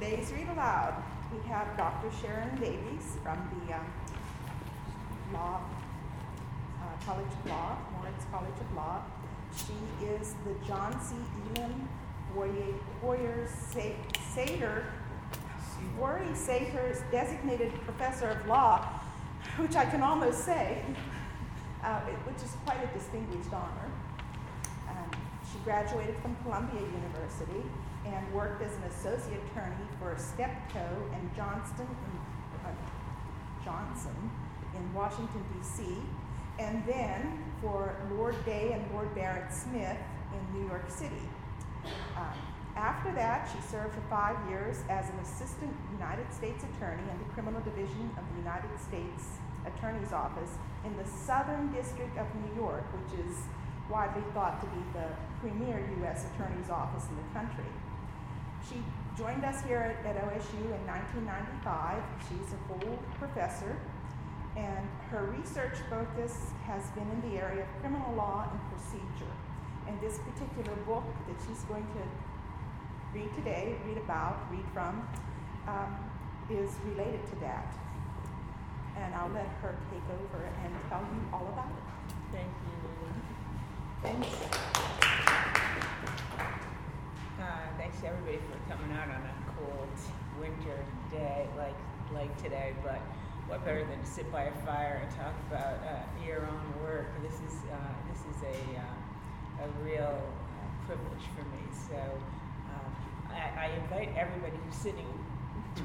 today's Read Aloud, we have Dr. Sharon Davies from the um, Law, uh, College of Law, Moritz College of Law. She is the John C. Elam Vorys Vorys Sater's designated professor of law, which I can almost say, uh, which is quite a distinguished honor. Um, she graduated from Columbia University and worked as an associate attorney for Steptoe and Johnston in, uh, Johnson in Washington, D.C., and then for Lord Day and Lord Barrett Smith in New York City. Um, after that, she served for five years as an assistant United States attorney in the Criminal Division of the United States Attorney's Office in the Southern District of New York, which is widely thought to be the premier U.S. Attorney's Office in the country. She joined us here at, at OSU in 1995. She's a full professor, and her research focus has been in the area of criminal law and procedure. And this particular book that she's going to read today, read about, read from, um, is related to that. And I'll let her take over and tell you all about it. Thank you. Thanks. Uh, thanks to everybody for coming out on a cold winter day like like today. But what better than to sit by a fire and talk about uh, your own work? This is uh, this is a uh, a real uh, privilege for me. So um, I, I, invite everybody who's sitting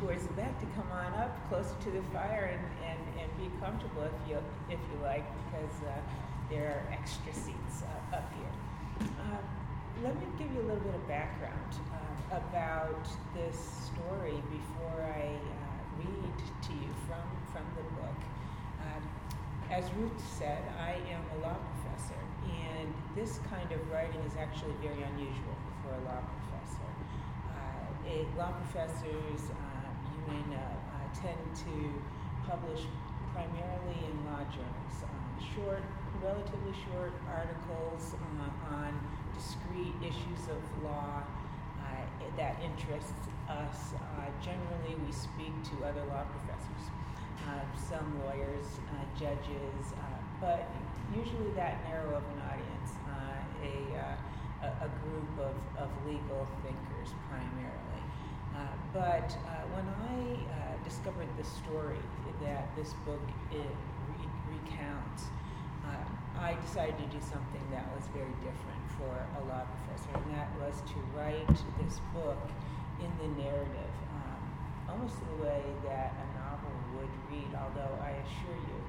towards the back to come on up closer to the fire and, and, and be comfortable if you if you like because uh, there are extra seats up here. Let me give you a little bit of background uh, about this story before I uh, read to you from, from the book. Um, as Ruth said, I am a law professor, and this kind of writing is actually very unusual for a law professor. Uh, a, law professors, uh, you may know, uh, tend to publish primarily in law journals, um, short, relatively short articles uh, on discrete issues of law uh, that interest us. Uh, generally, we speak to other law professors, uh, some lawyers, uh, judges, uh, but usually that narrow of an audience, a, a, group of, of legal thinkers primarily. but when I discovered the story that this book re- recounts, I decided to do something that was very different for a law professor, and that was to write this book in the narrative, um, almost the way that a novel would read, although I assure you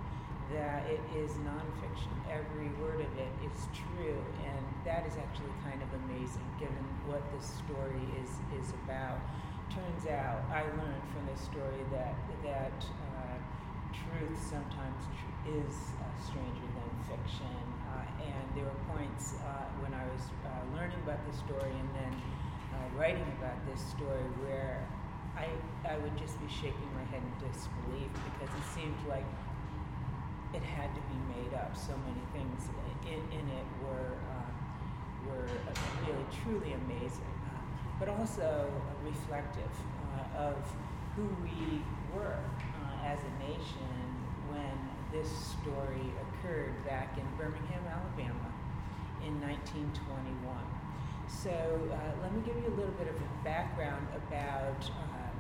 that it is nonfiction. Every word of it is true, and that is actually kind of amazing given what this story is, is about. Turns out, I learned from this story that, that uh, truth sometimes tr- is uh, stranger than fiction and there were points uh, when I was uh, learning about the story and then uh, writing about this story where I, I would just be shaking my head in disbelief because it seemed like it had to be made up. So many things in, in it were, uh, were really truly amazing, uh, but also reflective uh, of who we were as a nation when this story occurred back in Birmingham, Alabama in 1921. So uh, let me give you a little bit of a background about, um,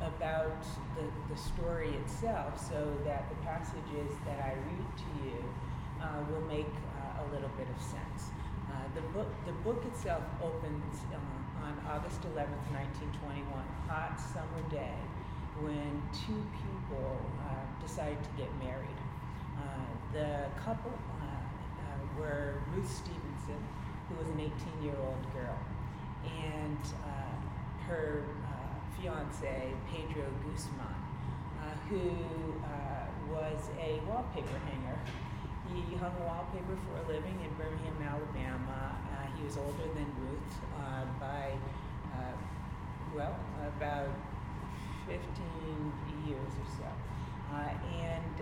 about the, the story itself so that the passages that I read to you uh, will make uh, a little bit of sense. Uh, the, book, the book itself opens uh, on August 11th, 1921, hot summer day, when two people uh, decided to get married. The couple uh, uh, were Ruth Stevenson, who was an 18 year old girl, and uh, her fiance, Pedro Guzman, who was a wallpaper hanger. He hung wallpaper for a living in Birmingham, Alabama. Uh, he was older than Ruth uh, by, uh, well, about 15 years or so. And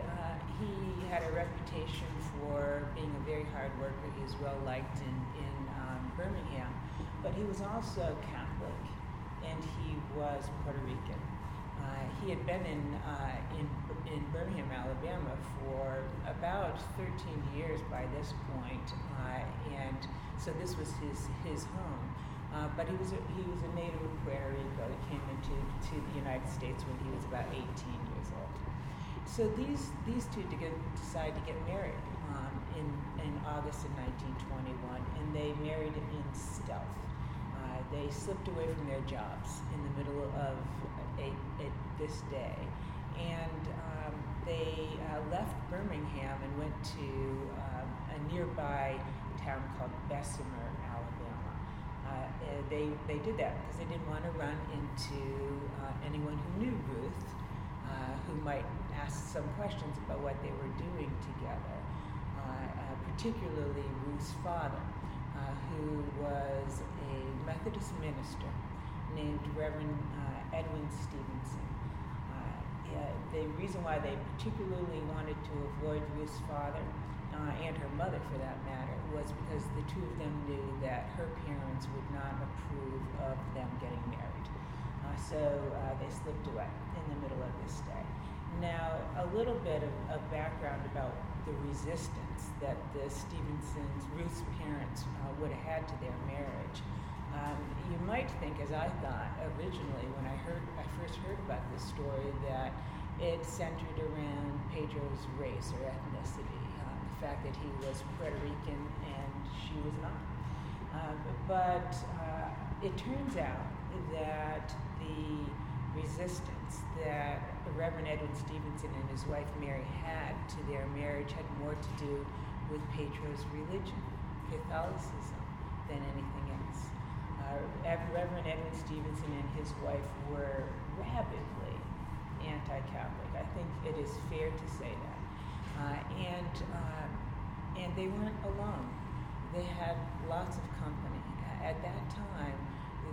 he had a reputation for being a very hard worker. He was well liked in, in um, Birmingham, but he was also Catholic and he was Puerto Rican. Uh, he had been in, uh, in, in Birmingham, Alabama for about 13 years by this point, uh, and so this was his, his home. Uh, but he was, a, he was a native of Puerto Rico. He came into to the United States when he was about 18 years old. So these, these two get, decide to get married um, in, in August of 1921, and they married in stealth. Uh, they slipped away from their jobs in the middle of a, a, this day. And um, they uh, left Birmingham and went to um, a nearby town called Bessemer, Alabama. Uh, they, they did that because they didn't want to run into uh, anyone who knew Ruth, uh, who might ask some questions about what they were doing together, uh, uh, particularly Ruth's father, who was a Methodist minister named Reverend Edwin Stevenson. Uh, the reason why they particularly wanted to avoid Ruth's father uh, and her mother, for that matter, was because the two of them knew that her parents would not approve of them getting married. Uh, so uh, they slipped away in the middle of this day. Now, a little bit of, of background about the resistance that the Stevensons, Ruth's parents, uh, would have had to their marriage. Um, you might think, as I thought originally when I heard, I first heard about this story, that it centered around Pedro's race or ethnicity, uh, the fact that he was Puerto Rican and she was not. Uh, but uh, it turns out that the resistance that Reverend Edwin Stevenson and his wife Mary had to their marriage had more to do with Pedro's religion, Catholicism, than anything else. Uh, Reverend Edwin Stevenson and his wife were rabidly anti Catholic. I think it is fair to say that. Uh, and, uh, and they weren't alone, they had lots of company. At that time,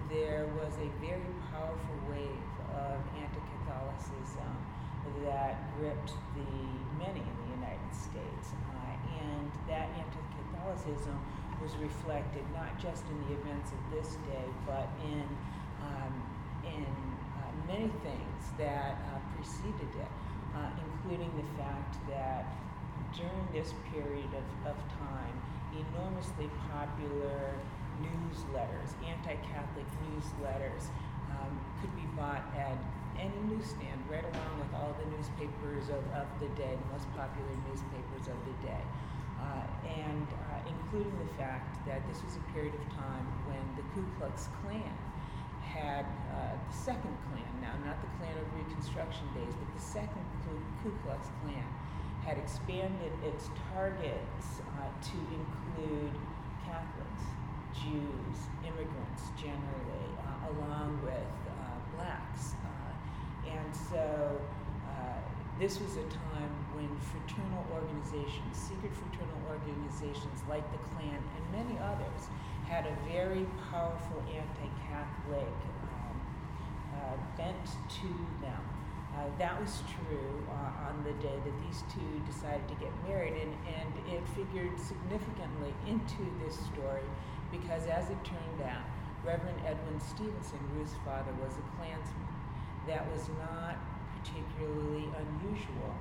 there was a very powerful wave of anti Catholicism that gripped the many in the United States. Uh, and that anti Catholicism was reflected not just in the events of this day, but in, um, in uh, many things that uh, preceded it, uh, including the fact that during this period of, of time, enormously popular newsletters, anti Catholic newsletters, could be bought at any newsstand, right along with all the newspapers of, of the day, the most popular newspapers of the day. Uh, and uh, including the fact that this was a period of time when the Ku Klux Klan had uh, the second Klan, now not the Klan of Reconstruction days, but the second Ku Klux Klan had expanded its targets uh, to include Catholics, Jews, immigrants generally, uh, along with blacks. and so this was a time when fraternal organizations, secret fraternal organizations like the Klan and many others, had a very powerful anti Catholic um, uh, bent to them. Uh, that was true uh, on the day that these two decided to get married, and, and it figured significantly into this story because, as it turned out, Reverend Edwin Stevenson, Ruth's father, was a Klansman. That was not particularly unusual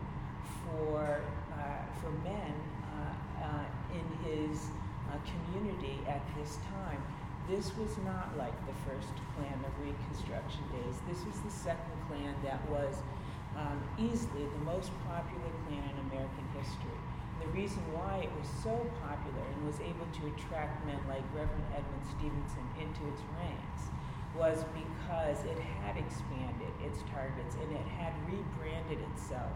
for, uh, for men uh, uh, in his uh, community at this time. This was not like the first Klan of Reconstruction days. This was the second Klan that was um, easily the most popular Klan in American history. The reason why it was so popular and was able to attract men like Reverend Edwin Stevenson into its ranks was because it had expanded its targets and it had rebranded itself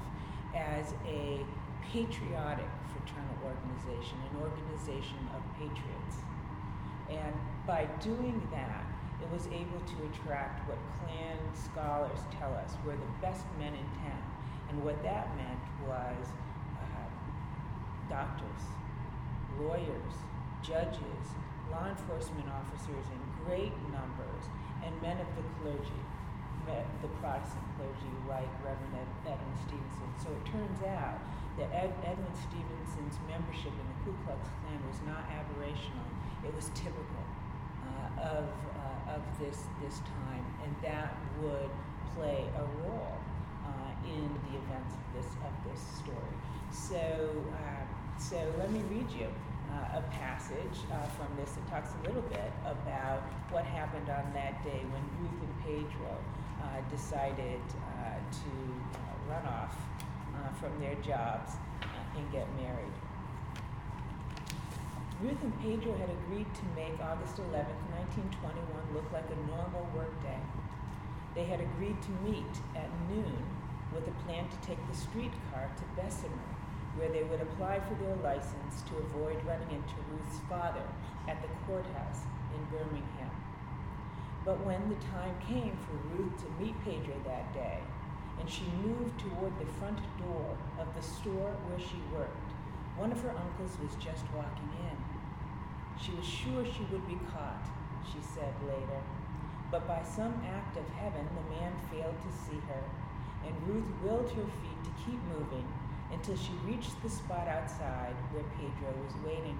as a patriotic fraternal organization, an organization of patriots. And by doing that, it was able to attract what Klan scholars tell us were the best men in town. And what that meant was doctors, lawyers, judges, law enforcement officers in great numbers, and men of the clergy, the Protestant clergy, like Reverend Ed, Edwin Stevenson. So it turns out that Ed, Edwin Stevenson's membership in the Ku Klux Klan was not aberrational, it was typical. uh, of, uh, of this, this time, and that would play a role uh, in the events of this, of this story. So, uh, so let me read you uh, a passage uh, from this that talks a little bit about what happened on that day when Ruth and Pedro uh, decided uh, to uh, run off uh, from their jobs and get married. Ruth and Pedro had agreed to make August 11, 1921 look like a normal workday. They had agreed to meet at noon with a plan to take the streetcar to Bessemer where they would apply for their license to avoid running into Ruth's father at the courthouse in Birmingham. But when the time came for Ruth to meet Pedro that day, and she moved toward the front door of the store where she worked, one of her uncles was just walking in. She was sure she would be caught, she said later. But by some act of heaven, the man failed to see her, and Ruth willed her feet to keep moving until she reached the spot outside where Pedro was waiting.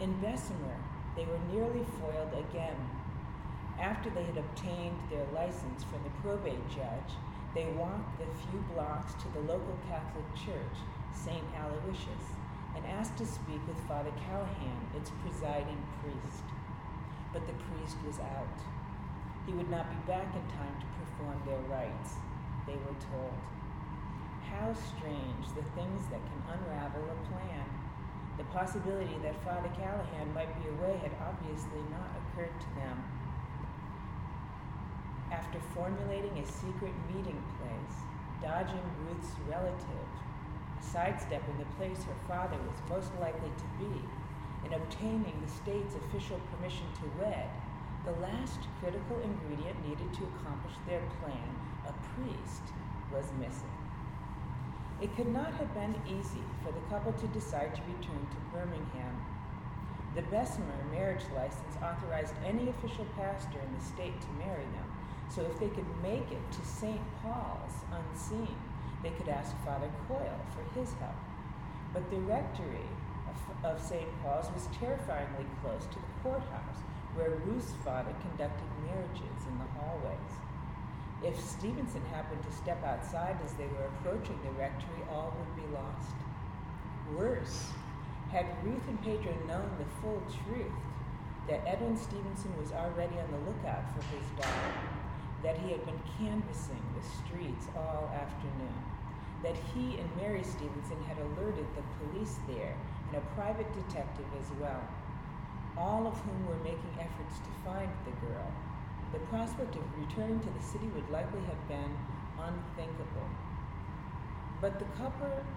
In Bessemer, they were nearly foiled again. After they had obtained their license from the probate judge, they walked the few blocks to the local Catholic church, St. Aloysius, and asked to speak with Father Callahan, its presiding priest. But the priest was out. He would not be back in time to perform their rites, they were told. How strange the things that can unravel a plan. The possibility that Father Callahan might be away had obviously not occurred to them. After formulating a secret meeting place, dodging Ruth's relative, sidestepping the place her father was most likely to be, and obtaining the state's official permission to wed, the last critical ingredient needed to accomplish their plan, a priest, was missing. It could not have been easy for the couple to decide to return to Birmingham. The Bessemer marriage license authorized any official pastor in the state to marry them, so if they could make it to St. Paul's unseen, they could ask Father Coyle for his help. But the rectory of, of St. Paul's was terrifyingly close to the courthouse, where Ruth's father conducted marriages in the hallways. If Stevenson happened to step outside as they were approaching the rectory, all would be lost. Worse, had Ruth and Pedro known the full truth that Edwin Stevenson was already on the lookout for his daughter, that he had been canvassing the streets all afternoon, that he and Mary Stevenson had alerted the police there and a private detective as well, all of whom were making efforts to find the girl the prospect of returning to the city would likely have been unthinkable. But the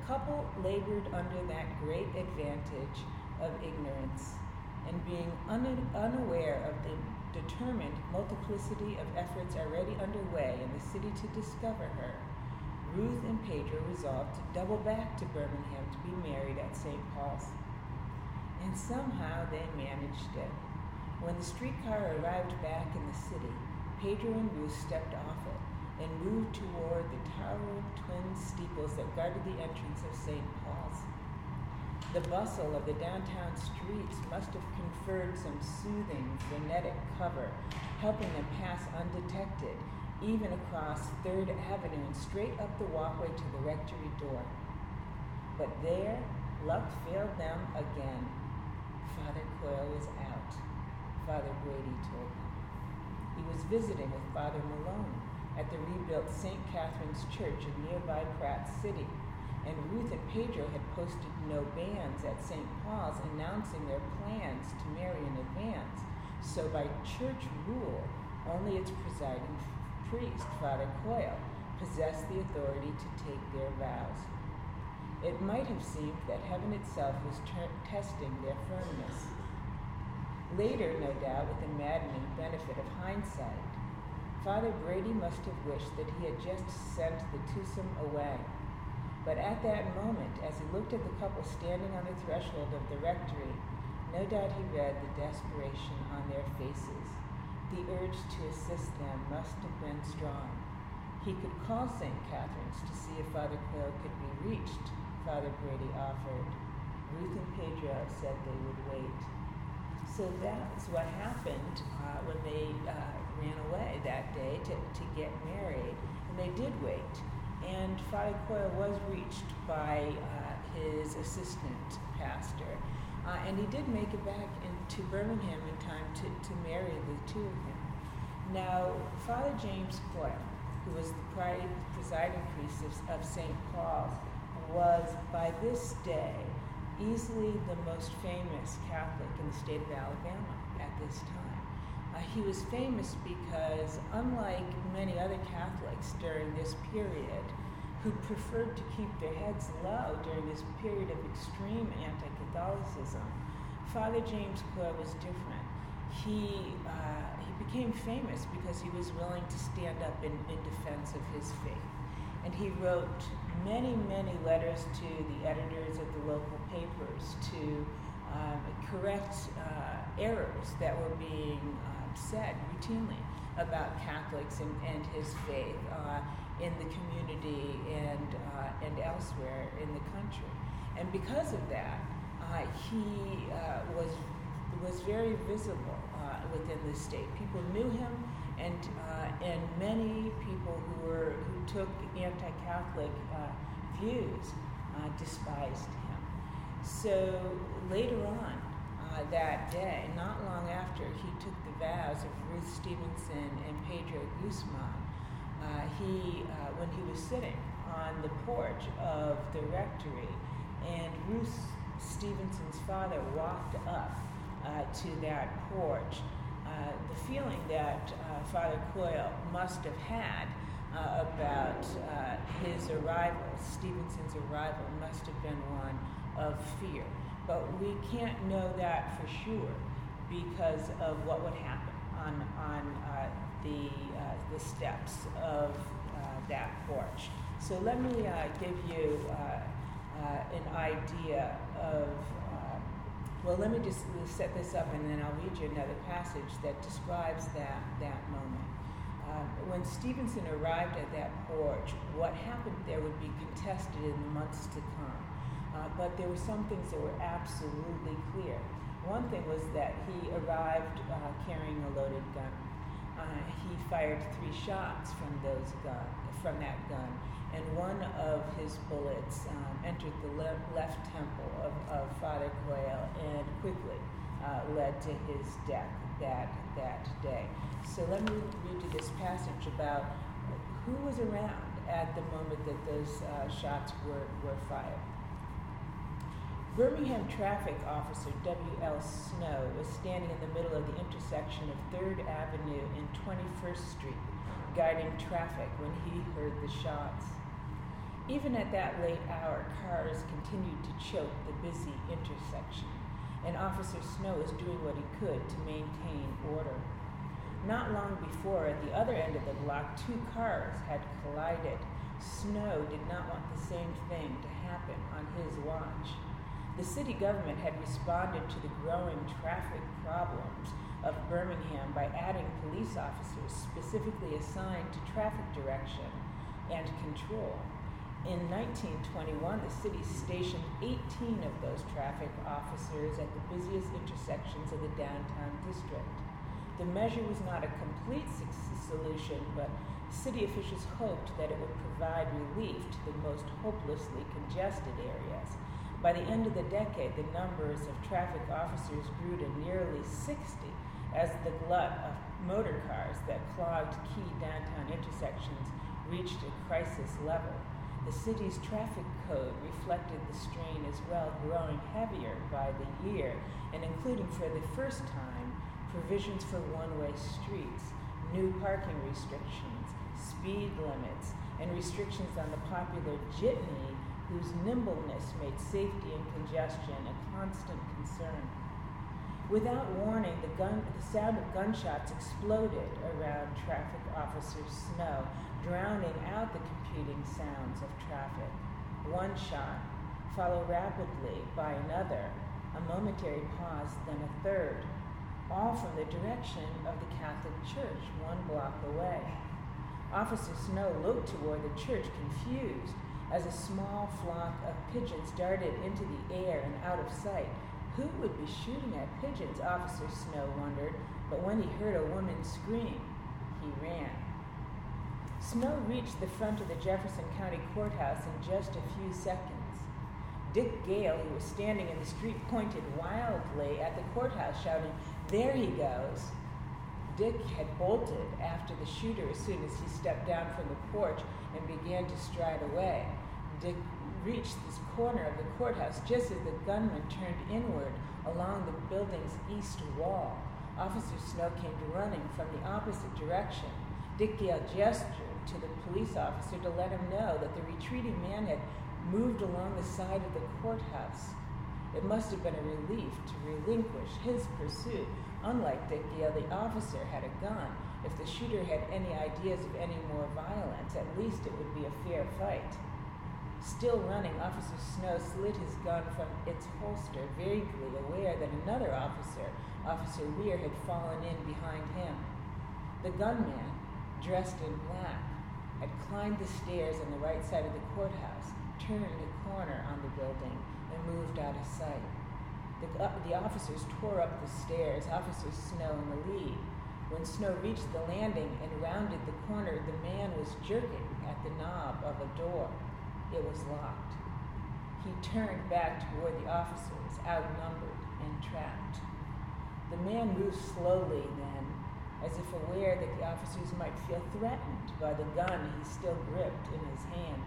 couple, labored under that great advantage of ignorance and being un- unaware of the determined multiplicity of efforts already underway in the city to discover her, Ruth and Pedro resolved to double back to Birmingham to be married at St. Paul's. And somehow they managed it. When the streetcar arrived back in the city, Pedro and Ruth stepped off it and moved toward the towering twin steeples that guarded the entrance of St. Paul's. The bustle of the downtown streets must have conferred some soothing, frenetic cover, helping them pass undetected, even across Third Avenue and straight up the walkway to the rectory door. But there, luck failed them again. Father Coyle was out. Father Brady told him. He was visiting with Father Malone at the rebuilt St. Catherine's Church in nearby Pratt City, and Ruth and Pedro had posted no banns at St. Paul's announcing their plans to marry in advance. So, by church rule, only its presiding priest, Father Coyle, possessed the authority to take their vows. It might have seemed that heaven itself was ter- testing their firmness. Later, no doubt, with the maddening benefit of hindsight, Father Brady must have wished that he had just sent the twosome away. But at that moment, as he looked at the couple standing on the threshold of the rectory, no doubt he read the desperation on their faces. The urge to assist them must have been strong. He could call St. Catherine's to see if Father Coyle could be reached, Father Brady offered. Ruth and Pedro said they would wait. So that's what happened uh, when they uh, ran away that day to, to get married. And they did wait. And Father Coyle was reached by uh, his assistant pastor. Uh, and he did make it back into Birmingham in time to, to marry the two of them. Now, Father James Coyle, who was the presiding priest of, of St. Paul's, was by this day easily the most famous Catholic in the state of Alabama at this time. Uh, he was famous because, unlike many other Catholics during this period, who preferred to keep their heads low during this period of extreme anti Catholicism, Father James Coyle was different. He, uh, he became famous because he was willing to stand up in, in defense of his faith. And he wrote many, many letters to the editors of the local papers to um, correct uh, errors that were being um, said routinely about Catholics and, and his faith uh, in the community and, uh, and elsewhere in the country. And because of that, uh, he uh, was, was very visible uh, within the state. People knew him and uh, and many people who were who took anti-Catholic uh, views uh, despised him. So later on uh, that day, not long after he took the vows of Ruth Stevenson and Pedro Guzman, uh, he uh, when he was sitting on the porch of the rectory, and Ruth Stevenson's father walked up to that porch uh, the feeling that uh, Father Coyle must have had uh, about uh, his arrival, Stevenson's arrival, must have been one of fear. But we can't know that for sure because of what would happen on, on uh, the, uh, the steps of uh, that porch. So let me uh, give you an idea of well, let me just set this up and then I'll read you another passage that describes that, that moment. Uh, when Stevenson arrived at that porch, what happened there would be contested in the months to come. Uh, but there were some things that were absolutely clear. One thing was that he arrived uh, carrying a loaded gun. Uh, he fired three shots from those gun, from that gun, and one of his bullets um, entered the le- left temple of, of Father Coyle and quickly uh, led to his death that, that day. So let me read you this passage about who was around at the moment that those uh, shots were, were fired. Birmingham traffic officer W.L. Snow was standing in the middle of the intersection of 3rd Avenue and 21st Street, guiding traffic when he heard the shots. Even at that late hour, cars continued to choke the busy intersection, and Officer Snow was doing what he could to maintain order. Not long before, at the other end of the block, two cars had collided. Snow did not want the same thing to happen on his watch. The city government had responded to the growing traffic problems of Birmingham by adding police officers specifically assigned to traffic direction and control. In 1921, the city stationed 18 of those traffic officers at the busiest intersections of the downtown district. The measure was not a complete solution, but city officials hoped that it would provide relief to the most hopelessly congested areas. By the end of the decade, the numbers of traffic officers grew to nearly 60 as the glut of motor cars that clogged key downtown intersections reached a crisis level. The city's traffic code reflected the strain as well, growing heavier by the year and including for the first time provisions for one way streets, new parking restrictions, speed limits, and restrictions on the popular jitney, whose nimbleness made safety and congestion a constant concern. Without warning, the, gun, the sound of gunshots exploded around traffic officer Snow, drowning out the competing sounds of traffic. One shot, followed rapidly by another, a momentary pause, then a third, all from the direction of the Catholic Church one block away. Officer Snow looked toward the church, confused, as a small flock of pigeons darted into the air and out of sight, Who would be shooting at pigeons? Officer Snow wondered, but when he heard a woman scream, he ran. Snow reached the front of the Jefferson County Courthouse in just a few seconds. Dick Gale, who was standing in the street, pointed wildly at the courthouse, shouting, There he goes! Dick had bolted after the shooter as soon as he stepped down from the porch and began to stride away. Dick reached this corner of the courthouse just as the gunman turned inward along the building's east wall. Officer Snow came running from the opposite direction. Dick Gale gestured to the police officer to let him know that the retreating man had moved along the side of the courthouse. It must have been a relief to relinquish his pursuit. Unlike Dick Gale, the officer had a gun. If the shooter had any ideas of any more violence, at least it would be a fair fight. Still running, Officer Snow slid his gun from its holster, vaguely aware that another officer, Officer Weir, had fallen in behind him. The gunman, dressed in black, had climbed the stairs on the right side of the courthouse turned a corner on the building and moved out of sight. The, uh, the officers tore up the stairs, Officer Snow in the lead. When Snow reached the landing and rounded the corner, the man was jerking at the knob of a door. It was locked. He turned back toward the officers, outnumbered and trapped. The man moved slowly then, as if aware that the officers might feel threatened by the gun he still gripped in his hand.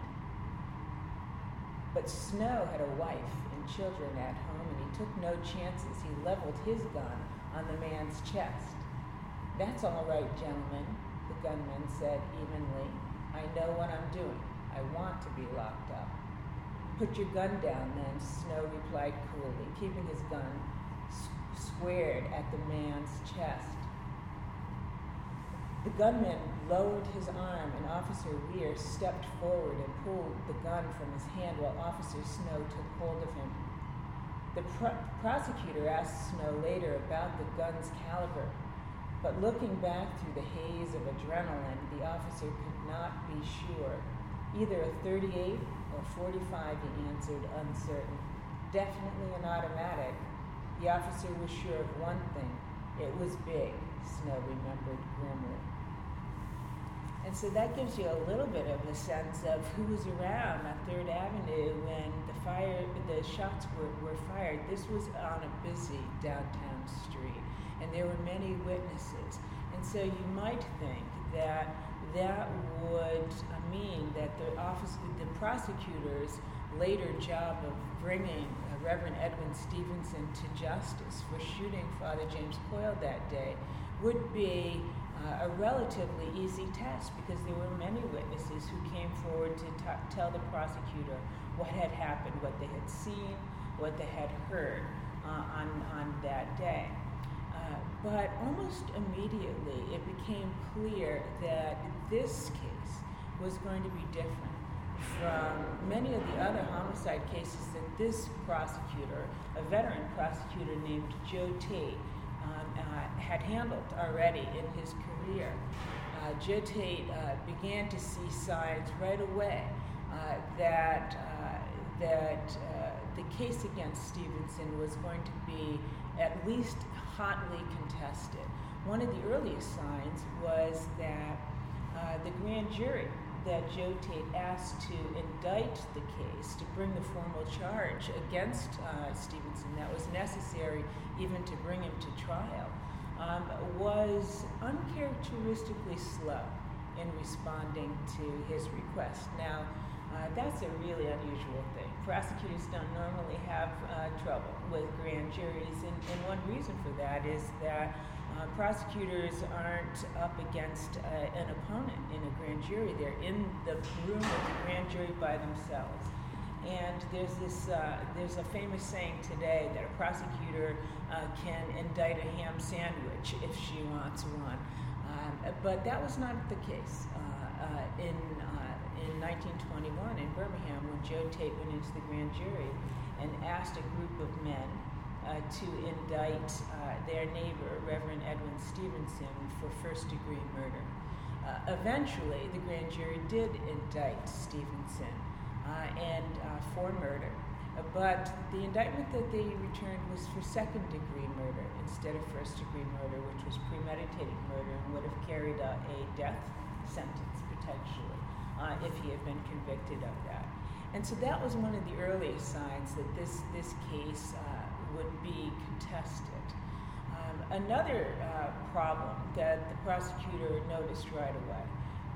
But Snow had a wife and children at home, and he took no chances. He leveled his gun on the man's chest. That's all right, gentlemen, the gunman said evenly. I know what I'm doing. I want to be locked up. Put your gun down, then, Snow replied coolly, keeping his gun squared at the man's chest. The gunman lowered his arm, and Officer Weir stepped forward and pulled the gun from his hand while Officer Snow took hold of him. The pr- prosecutor asked Snow later about the gun's caliber, but looking back through the haze of adrenaline, the officer could not be sure. Either a 38 or 45, he answered, uncertain. Definitely an automatic. The officer was sure of one thing it was big, Snow remembered grimly. And so that gives you a little bit of a sense of who was around on Third Avenue when the fire, the shots were, were fired. This was on a busy downtown street, and there were many witnesses. And so you might think that that would mean that the office, the prosecutor's later job of bringing uh, Reverend Edwin Stevenson to justice for shooting Father James Coyle that day would be uh, a relatively easy test because there were many witnesses who came forward to tell the prosecutor what had happened, what they had seen, what they had heard uh, on, on that day. But almost immediately it became clear that this case was going to be different from many of the other homicide cases that this prosecutor, a veteran prosecutor named Joe Tate, um, uh, had handled already in his career. Uh, Joe Tate uh, began to see signs right away uh, that uh, that uh, the case against Stevenson was going to be at least hotly contested. One of the earliest signs was that the grand jury that Joe Tate asked to indict the case, to bring the formal charge against uh, Stevenson that was necessary even to bring him to trial, um, was uncharacteristically slow in responding to his request. Now, uh, that's a really unusual thing. Prosecutors don't normally have uh, trouble with grand juries, and, and, one reason for that is that uh, prosecutors aren't up against uh, an opponent in a grand jury. They're in the room of the grand jury by themselves. And there's this, uh, there's a famous saying today that a prosecutor uh, can indict a ham sandwich if she wants one. Um, but that was not the case uh, in, in 1921 in Birmingham when Joe Tate went into the grand jury and asked a group of men uh, to indict uh, their neighbor, Reverend Edwin Stevenson, for first degree murder. Uh, eventually, the grand jury did indict Stevenson uh, and uh, for murder. but the indictment that they returned was for second degree murder instead of first degree murder, which was premeditated murder and would have carried a death sentence potentially uh, if he had been convicted of that. And so that was one of the earliest signs that this, this case uh, would be contested. Um, another uh, problem that the prosecutor noticed right away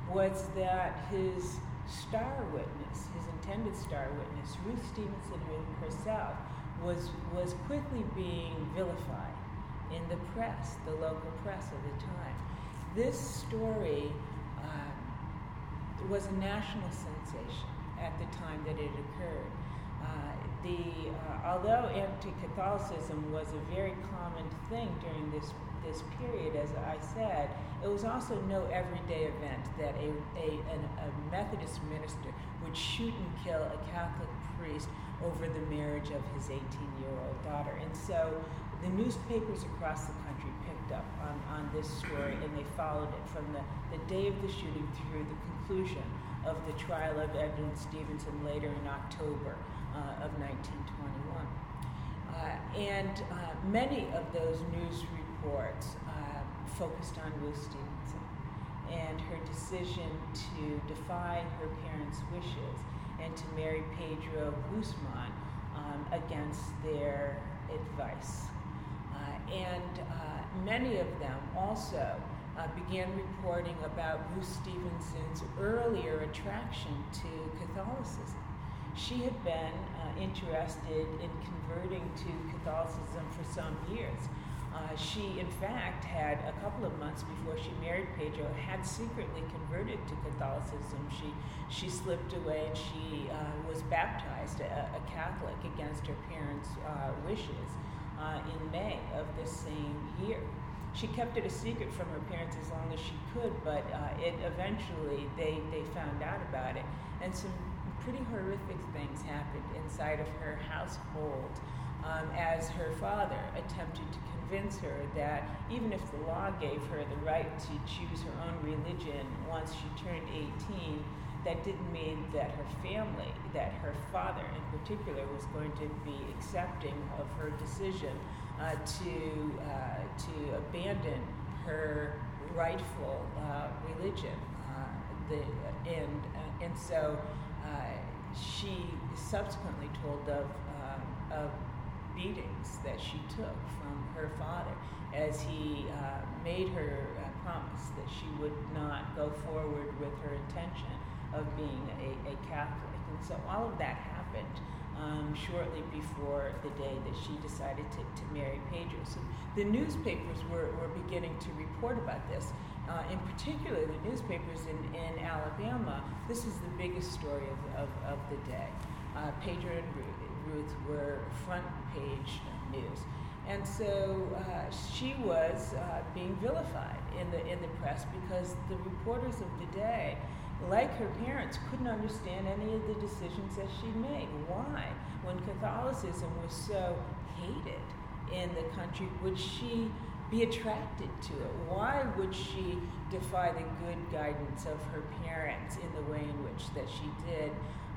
was that his star witness, his intended star witness, Ruth Stevenson herself, was, was quickly being vilified in the press, the local press of the time. This story was a national sensation at the time that it occurred. Uh, the, uh, although anti-Catholicism was a very common thing during this this period, as I said, it was also no everyday event that a, a, an, a Methodist minister would shoot and kill a Catholic priest over the marriage of his 18 year old daughter. And so the newspapers across the country picked up on, on this story and they followed it from the, the day of the shooting through the conclusion of the trial of Edwin Stevenson later in October uh, of 1921. Uh, and uh, many of those news reports uh, focused on Ruth Stevenson and her decision to defy her parents' wishes and to marry Pedro Guzman um, against their advice. Uh, and uh, many of them also uh, began reporting about Ruth Stevenson's earlier attraction to Catholicism. She had been uh, interested in converting to Catholicism for some years. Uh, she, in fact, had a couple of months before she married Pedro, had secretly converted to Catholicism. She, she slipped away and she uh, was baptized a, a, Catholic against her parents' uh, wishes uh, in May of this same year. She kept it a secret from her parents as long as she could, but uh, it eventually they, they found out about it, and some pretty horrific things happened inside of her household um, as her father attempted to convince her that even if the law gave her the right to choose her own religion once she turned 18, that didn't mean that her family, that her father in particular, was going to be accepting of her decision uh, to, uh, to abandon her rightful uh, religion. Uh, the, and, and so she subsequently told of, of beatings that she took from her father as he uh, made her uh, promise that she would not go forward with her intention of being a, a Catholic. And so all of that happened um, shortly before the day that she decided to, to marry Pedro. So the newspapers were, were beginning to report about this. Uh, in particular, the newspapers in, in Alabama, this was the biggest story of, of, of the day. Uh, Pedro and Ruth were front page news. And so uh, she was uh, being vilified in the, in the press because the reporters of the day, like her parents, couldn't understand any of the decisions that she made. Why? When Catholicism was so hated in the country, would she be attracted to it? Why would she defy the good guidance of her parents in the way in which that she did?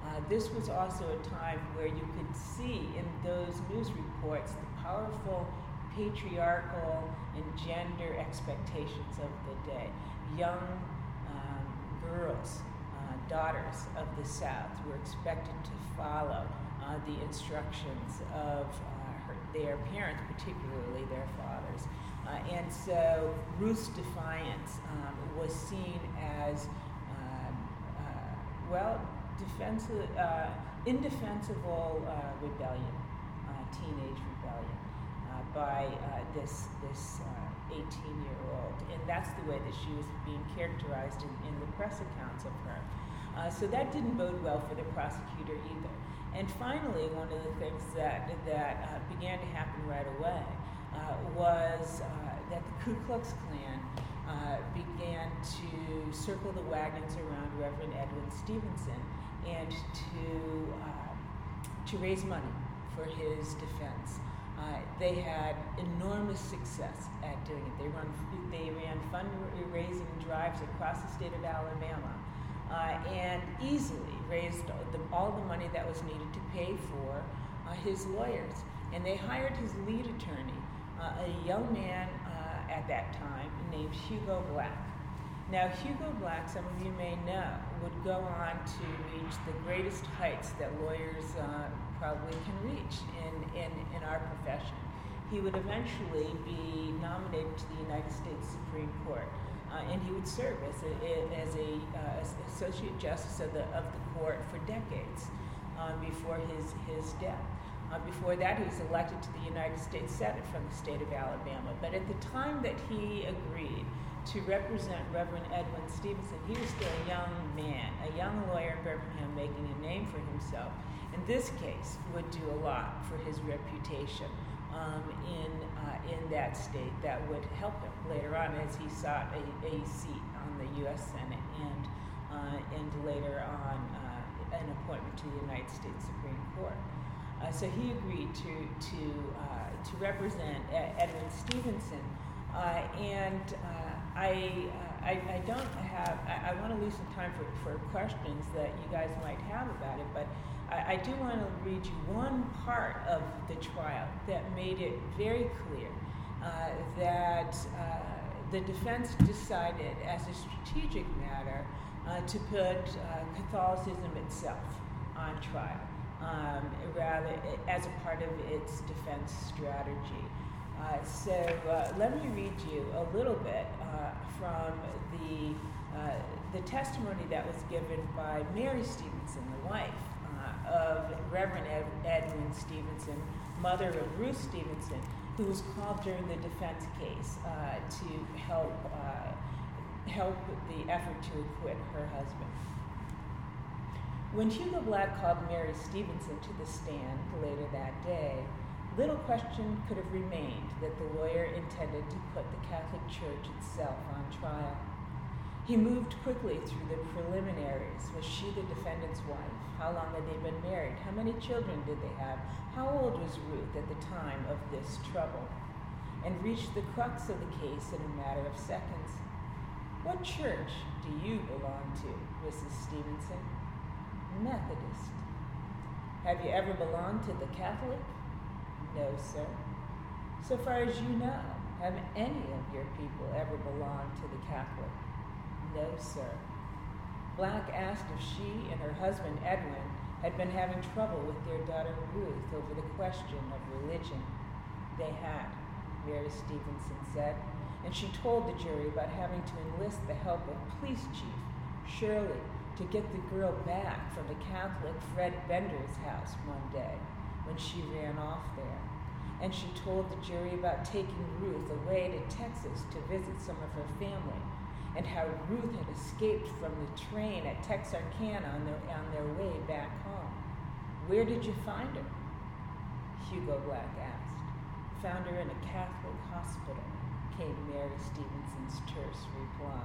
Uh, this was also a time where you could see in those news reports the powerful patriarchal and gender expectations of the day. Young um, girls, uh, daughters of the South, were expected to follow uh, the instructions of uh, her, their parents, particularly their fathers. Uh, and so Ruth's defiance um, was seen as, um, well, defensive, uh, indefensible uh, rebellion, uh, teenage rebellion, uh, by uh, this this 18-year-old, and that's the way that she was being characterized in, in the press accounts of her. so that didn't bode well for the prosecutor either. And finally, one of the things that that began to happen right away was that the Ku Klux Klan uh, began to circle the wagons around Reverend Edwin Stevenson and to, uh, to raise money for his defense. Uh, they had enormous success at doing it. They, run, they ran fundraising drives across the state of Alabama uh, and easily raised the, all the money that was needed to pay for uh, his lawyers, and they hired his lead attorney, uh, a young man uh, at that time named Hugo Black. Now, Hugo Black, some of you may know, would go on to reach the greatest heights that lawyers uh, probably can reach in, in, in our profession. He would eventually be nominated to the United States Supreme Court. Uh, and he would serve as a, as a uh, associate justice of the, of the court for decades um, before his, his death. Uh, before that, he was elected to the United States Senate from the state of Alabama. But at the time that he agreed to represent Reverend Edwin Stephenson, he was still a young man, a young lawyer in Birmingham making a name for himself. In this case, would do a lot for his reputation um, in, uh, in that state that would help him later on as he sought a, a seat on the U.S. Senate and, uh, and later on uh, an appointment to the United States Supreme Court. Uh, so he agreed to, to, uh, to represent Edwin Stephenson. Uh, and I, I, I, don't have, I, I want to leave some time for, for questions that you guys might have about it, but I, I do want to read you one part of the trial that made it very clear uh, that uh, the defense decided, as a strategic matter, uh, to put uh, Catholicism itself on trial, um, rather as a part of its defense strategy. Uh, so uh, let me read you a little bit from the the testimony that was given by Mary Stephenson, the wife of Reverend Ed, Edwin Stephenson, mother of Ruth Stephenson, who was called during the defense case uh, to help uh, help the effort to acquit her husband. When Hugo Black called Mary Stephenson to the stand later that day, little question could have remained that the lawyer intended to put the Catholic Church itself on trial. He moved quickly through the preliminaries. Was she the defendant's wife? How long had they been married? How many children did they have? How old was Ruth at the time of this trouble? And reached the crux of the case in a matter of seconds. What church do you belong to, Mrs. Stephenson? Methodist. Have you ever belonged to the Catholic? No, sir. So far as you know, have any of your people ever belonged to the Catholic? No, sir. Black asked if she and her husband, Edwin, had been having trouble with their daughter Ruth over the question of religion. They had, Mary Stephenson said, and she told the jury about having to enlist the help of police chief Shirley to get the girl back from the Catholic Fred Bender's house one day when she ran off there. And she told the jury about taking Ruth away to Texas to visit some of her family and how Ruth had escaped from the train at Texarkana on their, on their way back home. Where did you find her? Hugo Black asked. Found her in a Catholic hospital, came Mary Stephenson's terse reply.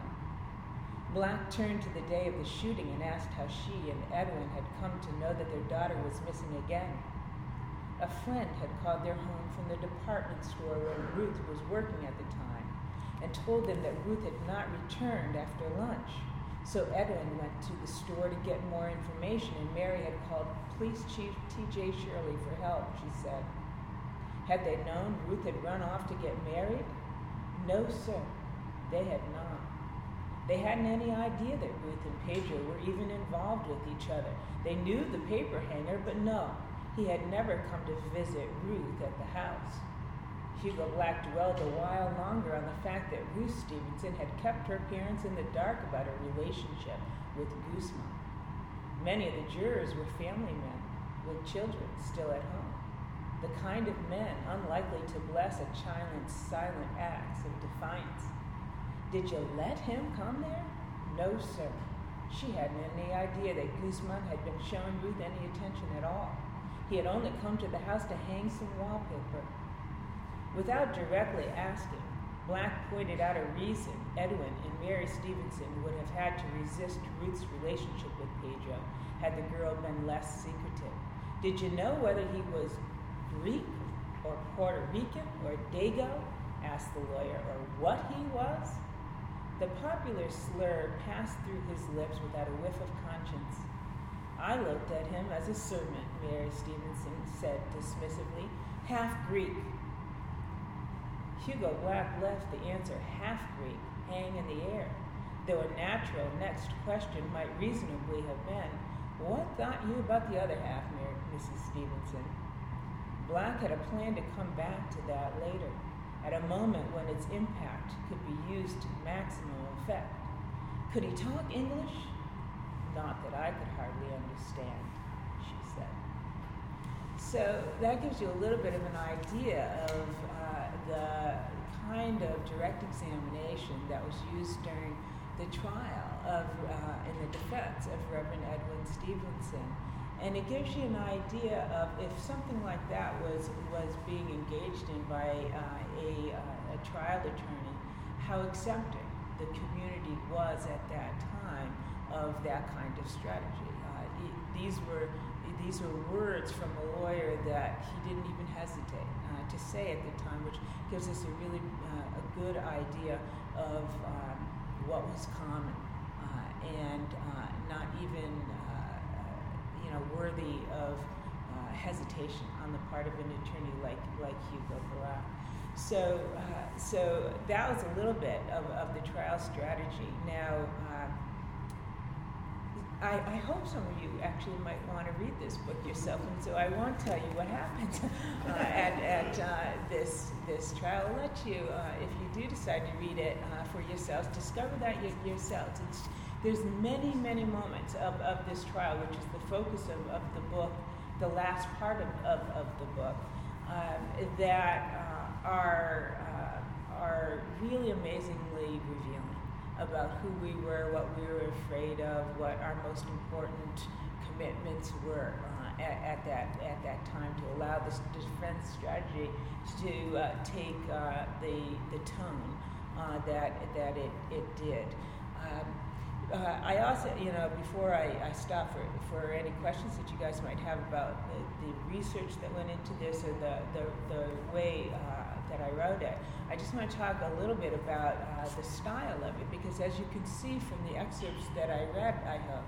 Black turned to the day of the shooting and asked how she and Edwin had come to know that their daughter was missing again. A friend had called their home from the department store where Ruth was working at the time and told them that Ruth had not returned after lunch. So Edwin went to the store to get more information, and Mary had called Police Chief T.J. Shirley for help, she said. Had they known Ruth had run off to get married? No, sir, they had not. They hadn't any idea that Ruth and Pedro were even involved with each other. They knew the paper hanger, but no, he had never come to visit Ruth at the house. Hugo Black dwelled a while longer on the fact that Ruth Stephenson had kept her parents in the dark about her relationship with Gussman. Many of the jurors were family men with children still at home, the kind of men unlikely to bless a child's silent acts of defiance. Did you let him come there? No, sir. She hadn't any idea that Gussman had been showing Ruth any attention at all. He had only come to the house to hang some wallpaper Without directly asking, Black pointed out a reason Edwin and Mary Stephenson would have had to resist Ruth's relationship with Pedro had the girl been less secretive. Did you know whether he was Greek or Puerto Rican or Dago? asked the lawyer, or what he was? The popular slur passed through his lips without a whiff of conscience. I looked at him as a servant, Mary Stephenson said dismissively, half Greek. Hugo Black left the answer half Greek hang in the air, though a natural next question might reasonably have been, What thought you about the other half, Mary, Mrs. Stephenson? Black had a plan to come back to that later, at a moment when its impact could be used to maximum effect. Could he talk English? Not that I could hardly understand, she said. So that gives you a little bit of an idea of uh, the kind of direct examination that was used during the trial of, uh, in the defense of Reverend Edwin Stephenson. And it gives you an idea of if something like that was, was being engaged in by uh, a, uh, a trial attorney, how accepting the community was at that time of that kind of strategy. Uh, these were these were words from a lawyer that he didn't even hesitate uh, to say at the time, which gives us a really uh, a good idea of um, what was common uh, and uh, not even uh, you know worthy of hesitation on the part of an attorney like like Hugo Black. So, so that was a little bit of, of the trial strategy. Now, I, I, hope some of you actually might want to read this book yourself, and so I won't tell you what happened uh, at, at uh, this this trial. I'll let you, uh, if you do decide to read it uh, for yourselves, discover that yourselves. It's, there's many, many moments of, of this trial, which is the focus of, of the book, the last part of, of, of the book, um, that are, uh, are really amazingly revealing about who we were, what we were afraid of, what our most important commitments were uh, at, at, that, at that time to allow this defense strategy to uh, take uh, the, the tone uh, that, that it, it did. Um, uh, I also, you know, before I, I stop for, for any questions that you guys might have about the, the research that went into this or the, the, the way uh, that I wrote it. I just want to talk a little bit about uh, the style of it because, as you can see from the excerpts that I read, I hope,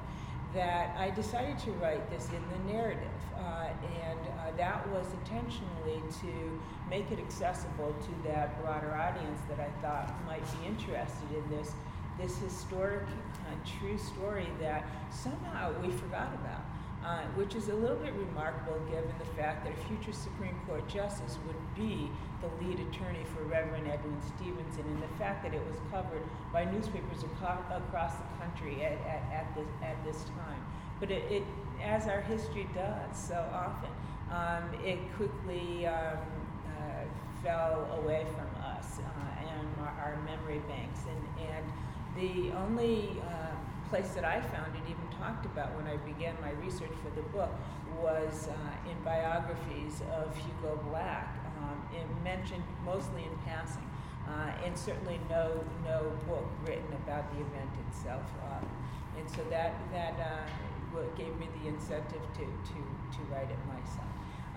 that I decided to write this in the narrative, uh, and uh, that was intentionally to make it accessible to that broader audience that I thought might be interested in this this historic, uh, true story that somehow we forgot about uh, which is a little bit remarkable given the fact that a future Supreme Court justice would be the lead attorney for Reverend Edwin Stephenson, and the fact that it was covered by newspapers across the country at, at, at, this, at this time. But it, it, as our history does so often, um, it quickly um, uh, fell away from us uh, and our, our, memory banks. And, and the only uh, place that I found it even talked about when I began my research for the book was uh, in biographies of Hugo Black, um, mentioned mostly in passing, uh, and certainly no no book written about the event itself. Uh, and so that that uh, gave me the incentive to to, to write it myself.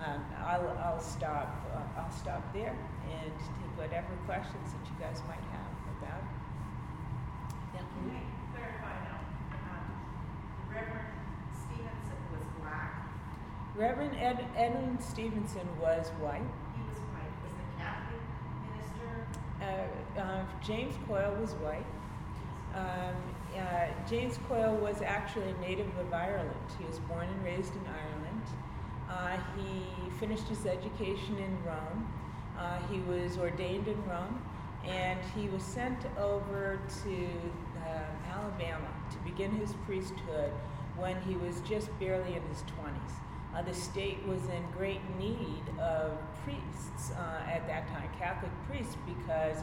Um, I'll, I'll stop uh, I'll stop there and take whatever questions that you guys might have about it. Yeah. Reverend Ed, Edwin Stephenson was white. He was white. Was the Catholic minister? Uh, uh, James Coyle was white. Um, uh, James Coyle was actually a native of Ireland. He was born and raised in Ireland. Uh, he finished his education in Rome. Uh, he was ordained in Rome, and he was sent over to uh, Alabama to begin his priesthood when he was just barely in his 20s. Uh, the state was in great need of priests uh, at that time, Catholic priests, because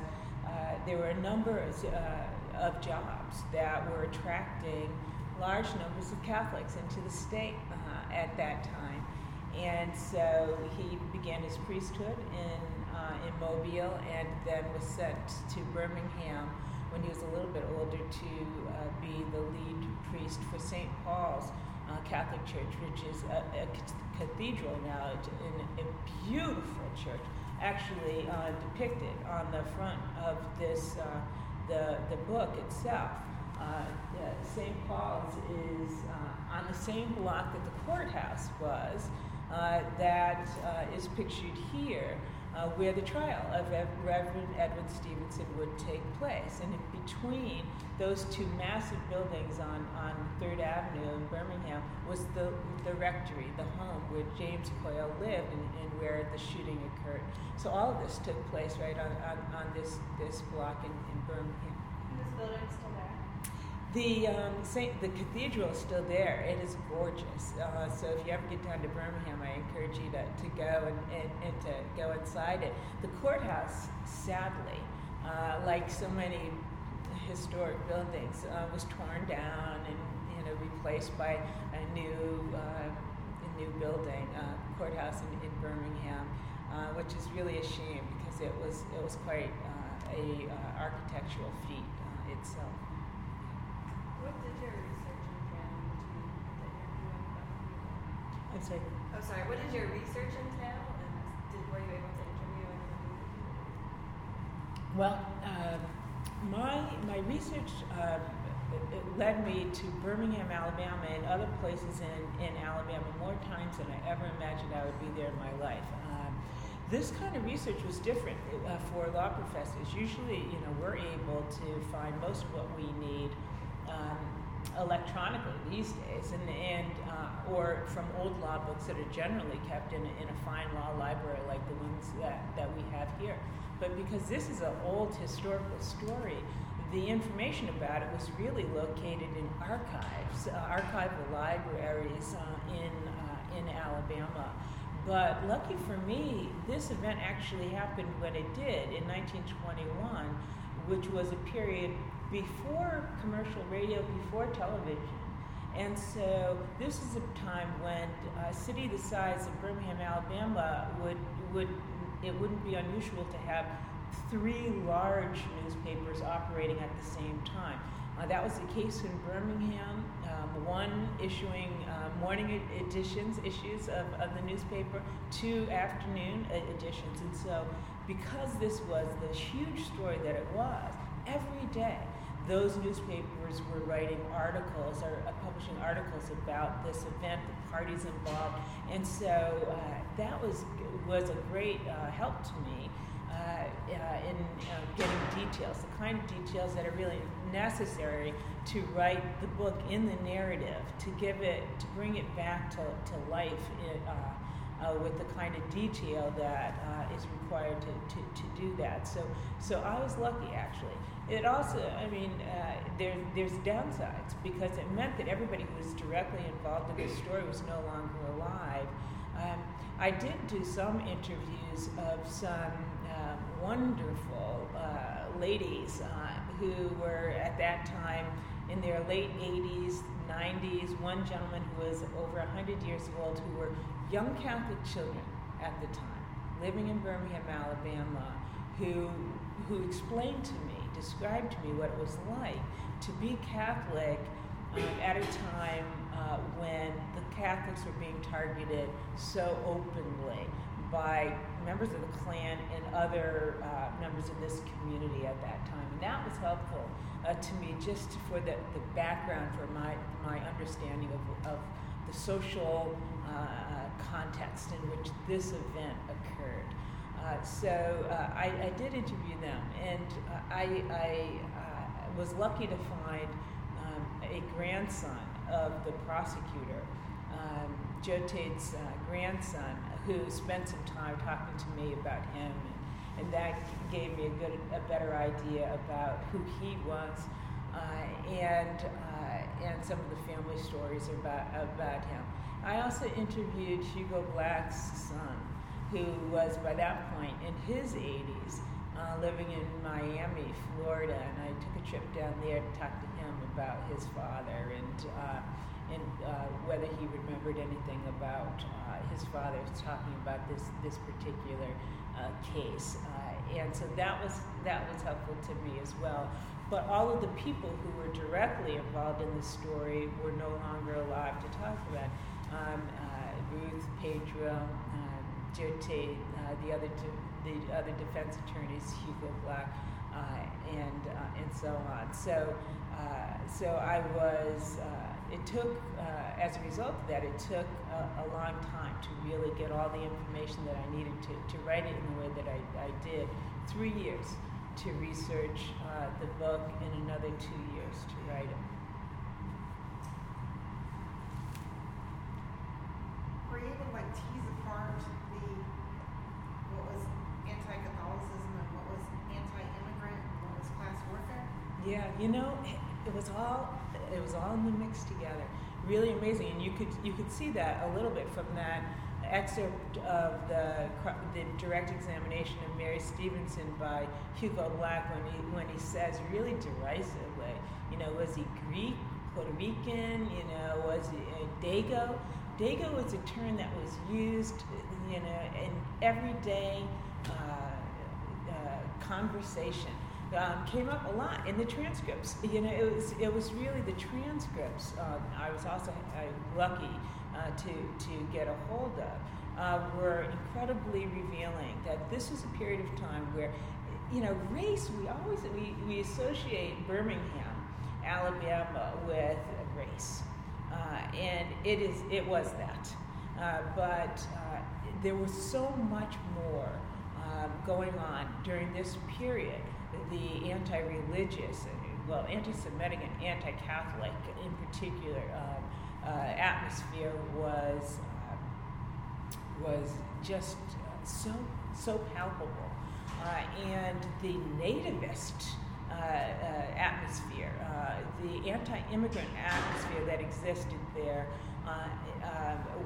uh, there were a number of, uh, of, jobs that were attracting large numbers of Catholics into the state uh, at that time. And so he began his priesthood in, uh, in Mobile and then was sent to Birmingham when he was a little bit older to be the lead priest for St. Paul's uh, Catholic Church, which is a, a cathedral now, in a beautiful church, actually uh, depicted on the front of this uh, the the book itself. uh, St. Paul's is uh, on the same block that the courthouse was, uh, that is pictured here uh, where the trial of Reverend Edward Stephenson would take place. And in between those two massive buildings on, on 3rd Avenue in Birmingham was the, the rectory, the home where James Coyle lived and, and where the shooting occurred. So all of this took place right on, on, on this, this block in, in Birmingham. This still there? The um, Saint, the cathedral is still there. It is gorgeous. Uh, so if you ever get down to Birmingham, I encourage you to, to go and, and, and to go inside it. The courthouse, sadly, uh, like so many historic buildings, uh, was torn down and you know replaced by a new uh, a new building, uh, courthouse in, in Birmingham, uh, which is really a shame because it was it was quite a architectural feat itself. What did your research entail that you're doing say. Oh, sorry. What did your research entail, and did, were you able to interview anyone? Well, um, my my research uh, led me to Birmingham, Alabama, and other places in, in Alabama more times than I ever imagined I would be there in my life. Um, this kind of research was different uh, for law professors. Usually, you know, we're able to find most of what we need um, electronically these days, and, and uh, or from old law books that are generally kept in a, in a fine law library like the ones that, that we have here. But because this is an old historical story, the information about it was really located in archives, uh, archival libraries uh, in, uh, in Alabama. But lucky for me, this event actually happened when it did in 1921, which was a period before commercial radio, before television. And so this is a time when a city the size of Birmingham, Alabama would, would it wouldn't be unusual to have three large newspapers operating at the same time. Uh, that was the case in Birmingham, um, one issuing uh, morning editions, issues of, of the newspaper, two afternoon editions. And so, because this was the huge story that it was, every day those newspapers were writing articles or uh, publishing articles about this event, the parties involved, and so uh, that was was a great uh, help to me uh, uh, in getting details, the kind of details that are really necessary to write the book in the narrative, to give it, to bring it back to, to life. It, uh, with the kind of detail that uh, is required to, to, to do that. So, so I was lucky actually. It also, I mean, uh, there, there's downsides because it meant that everybody who was directly involved in the story was no longer alive. Um, I did do some interviews of some uh, wonderful uh, ladies uh, who were at that time in their late 80s, 90s. One gentleman who was over 100 years old who were young Catholic children at the time, living in Birmingham, Alabama, who, who explained to me, described to me what it was like to be Catholic um, at a time uh, when the Catholics were being targeted so openly by members of the Klan and other uh, members of this community at that time. And that was helpful uh, to me just for the, the background for my, my understanding of, of the social uh, context in which this event occurred. Uh, so uh, I, I, did interview them, and uh, I, I uh, was lucky to find um, a grandson of the prosecutor, um, Joe Tate's uh, grandson, who spent some time talking to me about him, and, and that gave me a good, a better idea about who he was, uh, and and some of the family stories about about him. I also interviewed Hugo Black's son, who was by that point in his 80s, uh, living in Miami, Florida, and I took a trip down there to talk to him about his father and uh, and uh, whether he remembered anything about uh, his father talking about this this particular uh, case. Uh, and so that was that was helpful to me as well. But all of the people who were directly involved in the story were no longer alive to talk about um, Ruth Pedro, um, uh, the other de- the other defense attorneys, Hugo Black. uh, and uh, and so on. So uh, so I was. Uh, it took, as a result of that, it took a, a, long time to really get all the information that I needed to, to write it in the way that I, I did. Three years to research the book, and another two years to write it. Were you able to like tease apart the what was anti-Catholicism and what was anti-immigrant and what was class warfare? Yeah, you know, it was all it was all in the mix together. Really amazing, and you could you could see that a little bit from that excerpt of the the direct examination of Mary Stephenson by Hugo Black when he when he says really derisively, you know, was he Greek, Puerto Rican, you know, was he uh, Dago? Dago was a term that was used, you know, in everyday uh, uh, conversation um, came up a lot in the transcripts. You know, it was it was really the transcripts. Uh, I was also uh, lucky uh, to to get a hold of uh, were incredibly revealing. That this was a period of time where, you know, race. We always we, we associate Birmingham, Alabama, with race, uh, and it is it was that. Uh, but there was so much more um, going on during this period the anti-religious, well, anti-Semitic and anti-Catholic in particular um, uh, atmosphere was uh, was just uh, so so palpable, uh, and the nativist uh, atmosphere, the anti-immigrant atmosphere that existed there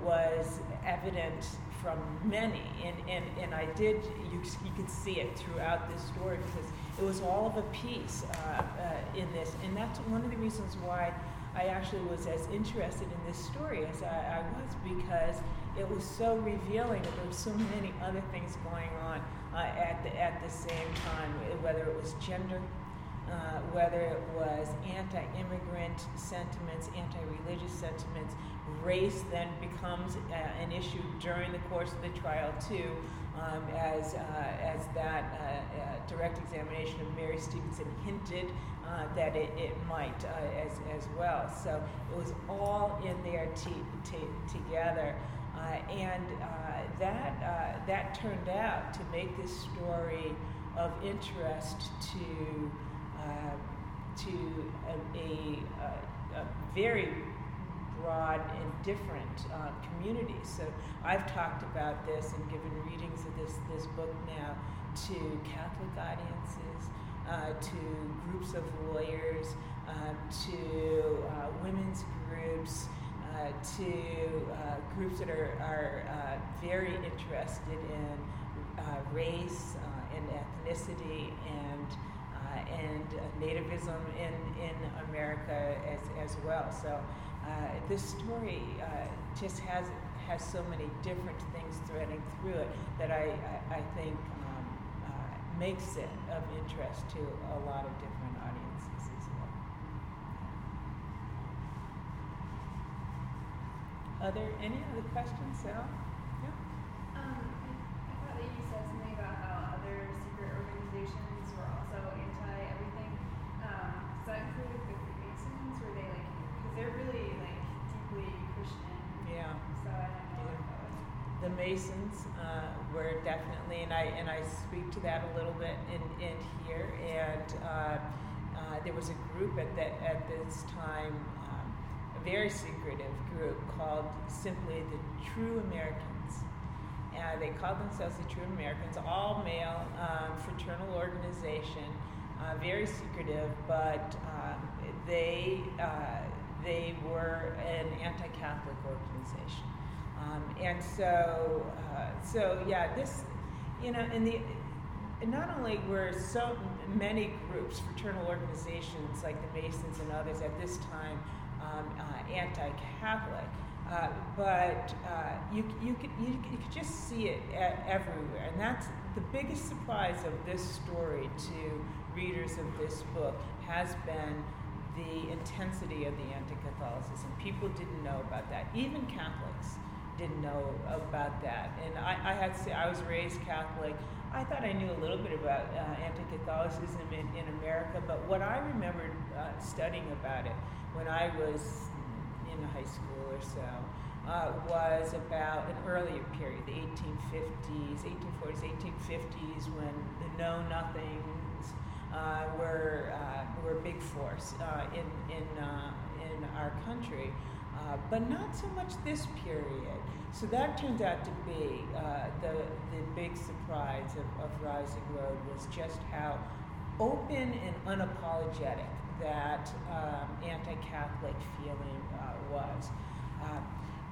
was evident from many, and, and, and I did, you, you could see it throughout this story because it was all of a piece uh, uh, in this, and that's one of the reasons why I actually was as interested in this story as I, I was because it was so revealing that there were so many other things going on uh, at, the, at the same time, whether it was gender, uh, whether it was anti immigrant sentiments, anti religious sentiments, race then becomes uh, an issue during the course of the trial too, um, as uh, as that direct examination of Mary Stephenson hinted uh, that it, it might uh, as as well. So it was all in there t- t- together, and that that turned out to make this story of interest to. to a, a, a, a very broad and different uh, communities. So I've talked about this and given readings of this, this book now to Catholic audiences, uh, to groups of lawyers, uh, to uh, women's groups, uh, to uh, groups that are, are very interested in race and ethnicity and and nativism in, in America as, as well. So uh, this story uh, just has has so many different things threading through it that I, I, I think um, uh, makes it of interest to a lot of different audiences as well. Are there any other questions, Sarah? Yeah. Um, I, I thought that you said something about how other secret organizations were also anti everything. Um, does that include the Freemasons? Were they like, because they're really the Masons uh, were definitely, and I and I speak to that a little bit in, in here. And uh, uh, there was a group at that at this time, um, a very secretive group called simply the True Americans. And they called themselves the True Americans, all male um, fraternal organization, uh, very secretive, but um, they uh, they were an anti-Catholic organization. And so, uh, so yeah, this, you know, and the, not only were so many groups, fraternal organizations like the Masons and others at this time um, uh, anti-Catholic, uh, but uh, you, you, could, you, you, could just see it everywhere. And that's the biggest surprise of this story to readers of this book has been the intensity of the anti-Catholicism. People didn't know about that. Even Catholics didn't know about that. And I, I had to say, I was raised Catholic. I thought I knew a little bit about uh, anti-Catholicism in, in America, but what I remembered uh, studying about it when I was in high school or so uh, was about an earlier period, the 1850s, 1840s, 1850s, when the know-nothings uh, were uh, were a big force uh, in in in our country, uh, but not so much this period. So that turns out to be the the big surprise of, of Rising Road was just how open and unapologetic that um, anti-Catholic feeling was.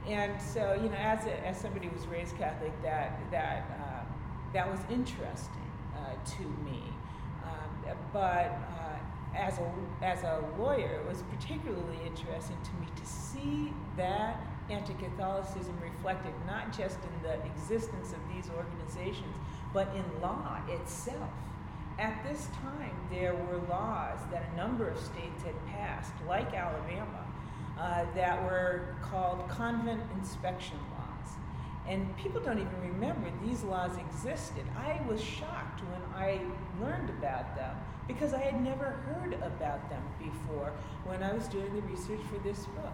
And so, you know, as, a, as somebody who was raised Catholic, that, that, uh, that was interesting uh, to me. Um, but uh, as, a, as a lawyer, it was particularly interesting to me to see that anti Catholicism reflected not just in the existence of these organizations, but in law itself. At this time, there were laws that a number of states had passed, like Alabama, uh, that were called convent inspection laws. And people don't even remember these laws existed. I was shocked when I learned about them because I had never heard about them before when I was doing the research for this book.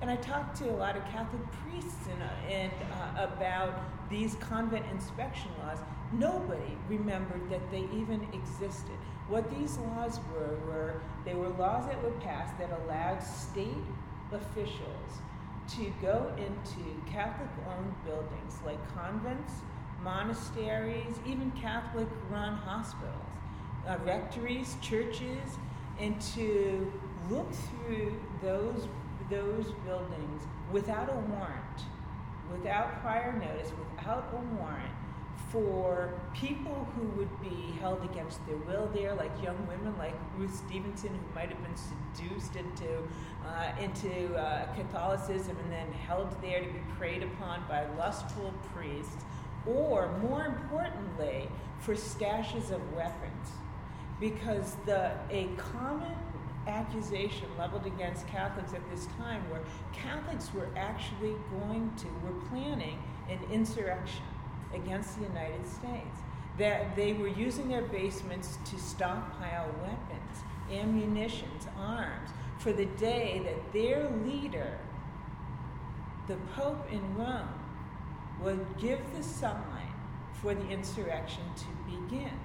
And I talked to a lot of Catholic priests and, and uh, about these convent inspection laws. Nobody remembered that they even existed. What these laws were were they were laws that were passed that allowed state officials to go into Catholic owned buildings like convents, monasteries, even Catholic run hospitals, uh, rectories, churches, and to look through those, those buildings without a warrant, without prior notice, without a warrant, for people who would be held against their will there, like young women like Ruth Stephenson, who might have been seduced into, uh, into uh, Catholicism and then held there to be preyed upon by lustful priests, or more importantly, for stashes of weapons. Because the, a common accusation leveled against Catholics at this time were Catholics were actually going to, were planning an insurrection against the United States. That they were using their basements to stockpile weapons, ammunitions, arms, for the day that their leader, the Pope in Rome, would give the sign for the insurrection to begin.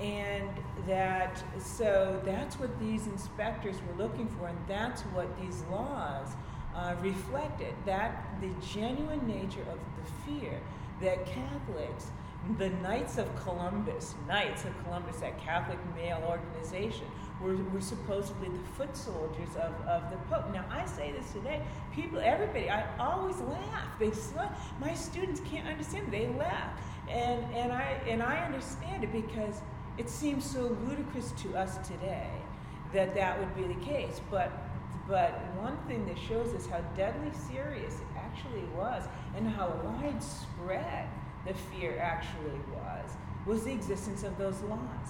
And that, so that's what these inspectors were looking for, and that's what these laws uh, reflected that the genuine nature of the fear that Catholics, the Knights of Columbus, Knights of Columbus, that Catholic male organization, were, were supposedly the foot soldiers of, of the Pope. Now, I say this today, people, everybody, I always laugh. They my students can't understand. They laugh. And, and, I, and I understand it because it seems so ludicrous to us today that that would be the case. But, but one thing that shows us how deadly serious it actually was and how widespread the fear actually was, was the existence of those laws.